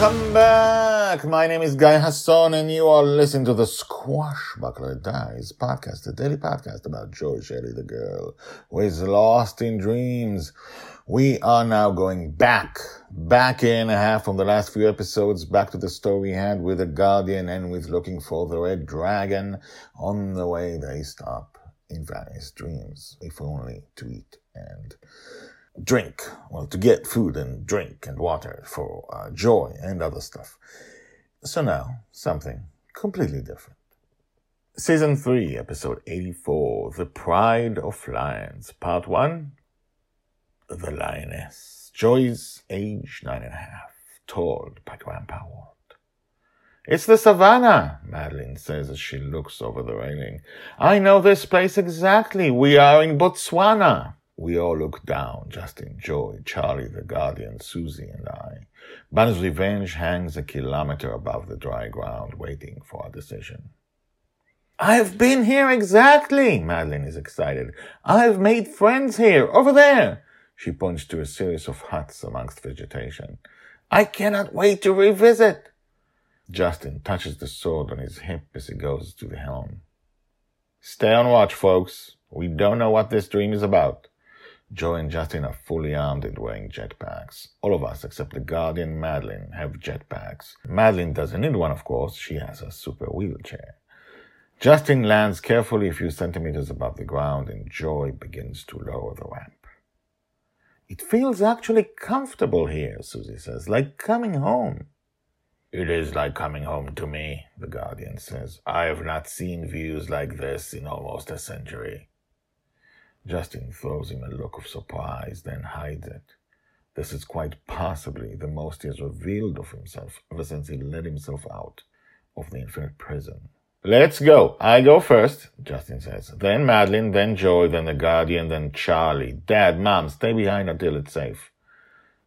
Welcome back. My name is Guy Hasson, and you are listening to the Squashbuckler Diaries podcast, a daily podcast about Joy Shelley, the girl who is lost in dreams. We are now going back, back in a half from the last few episodes, back to the story we had with the Guardian and with looking for the Red Dragon. On the way, they stop in various dreams, if only to eat and drink, well, to get food and drink and water for uh, joy and other stuff. So now, something completely different. Season 3, episode 84, The Pride of Lions, part 1, The Lioness. Joy's age nine and a half, told by Grandpa Walt. It's the savannah, Madeline says as she looks over the railing. I know this place exactly. We are in Botswana. We all look down, Justin, Joy, Charlie, the Guardian, Susie, and I. Bonny's revenge hangs a kilometer above the dry ground, waiting for our decision. I've been here exactly, Madeline is excited. I've made friends here, over there. She points to a series of huts amongst vegetation. I cannot wait to revisit. Justin touches the sword on his hip as he goes to the helm. Stay on watch, folks. We don't know what this dream is about. Joy and Justin are fully armed and wearing jetpacks. All of us, except the Guardian Madeline, have jetpacks. Madeline doesn't need one, of course. She has a super wheelchair. Justin lands carefully a few centimeters above the ground and Joy begins to lower the ramp. It feels actually comfortable here, Susie says, like coming home. It is like coming home to me, the Guardian says. I have not seen views like this in almost a century. Justin throws him a look of surprise, then hides it. This is quite possibly the most he has revealed of himself ever since he let himself out of the infinite prison. Let's go. I go first, Justin says. Then Madeline, then Joy, then the Guardian, then Charlie. Dad, Mom, stay behind until it's safe.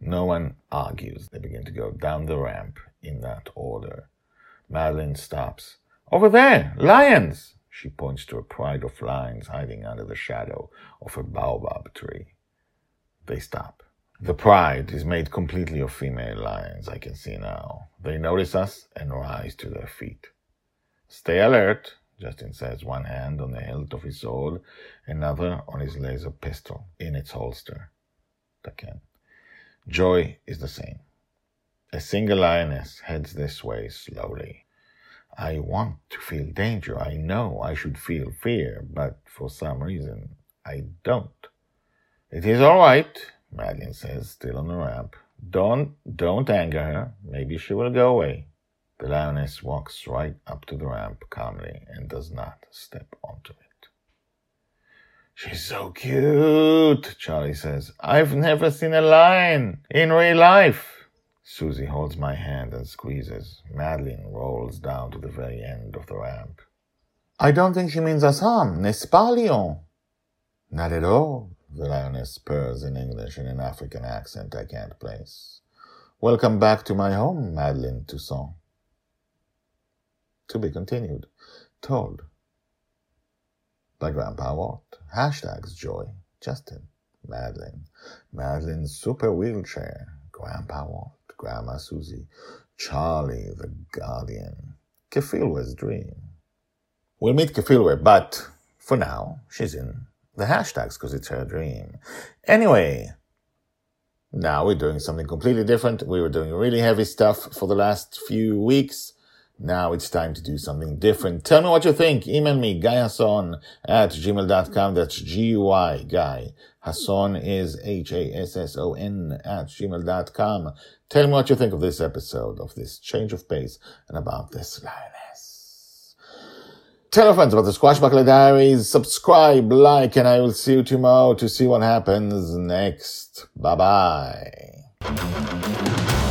No one argues. They begin to go down the ramp in that order. Madeline stops. Over there! Lions! She points to a pride of lions hiding under the shadow of a baobab tree. They stop. The pride is made completely of female lions, I can see now. They notice us and rise to their feet. Stay alert, Justin says, one hand on the hilt of his sword, another on his laser pistol in its holster. Taken. Joy is the same. A single lioness heads this way slowly. I want to feel danger. I know I should feel fear, but for some reason I don't. It is all right, Madeline says, still on the ramp. Don't, don't anger her. Maybe she will go away. The lioness walks right up to the ramp calmly and does not step onto it. She's so cute, Charlie says. I've never seen a lion in real life. Susie holds my hand and squeezes. Madeline rolls down to the very end of the ramp. I don't think she means us harm, n'est-ce pas, Lion? Not at all, the lioness purrs in English in an African accent I can't place. Welcome back to my home, Madeline Toussaint. To be continued. Told. By Grandpa Walt. Hashtags Joy. Justin. Madeline. Madeline's super wheelchair. Grandpa Walt. Grandma Susie, Charlie the Guardian, Kefilwe's dream. We'll meet Kefilwe, but for now, she's in the hashtags because it's her dream. Anyway, now we're doing something completely different. We were doing really heavy stuff for the last few weeks. Now it's time to do something different. Tell me what you think. Email me, guyhasson at gmail.com. That's G-U-Y, Guy. Hasson is H-A-S-S-O-N at gmail.com. Tell me what you think of this episode, of this change of pace, and about this lioness. Tell your friends about the Squashbuckler Diaries. Subscribe, like, and I will see you tomorrow to see what happens next. Bye bye.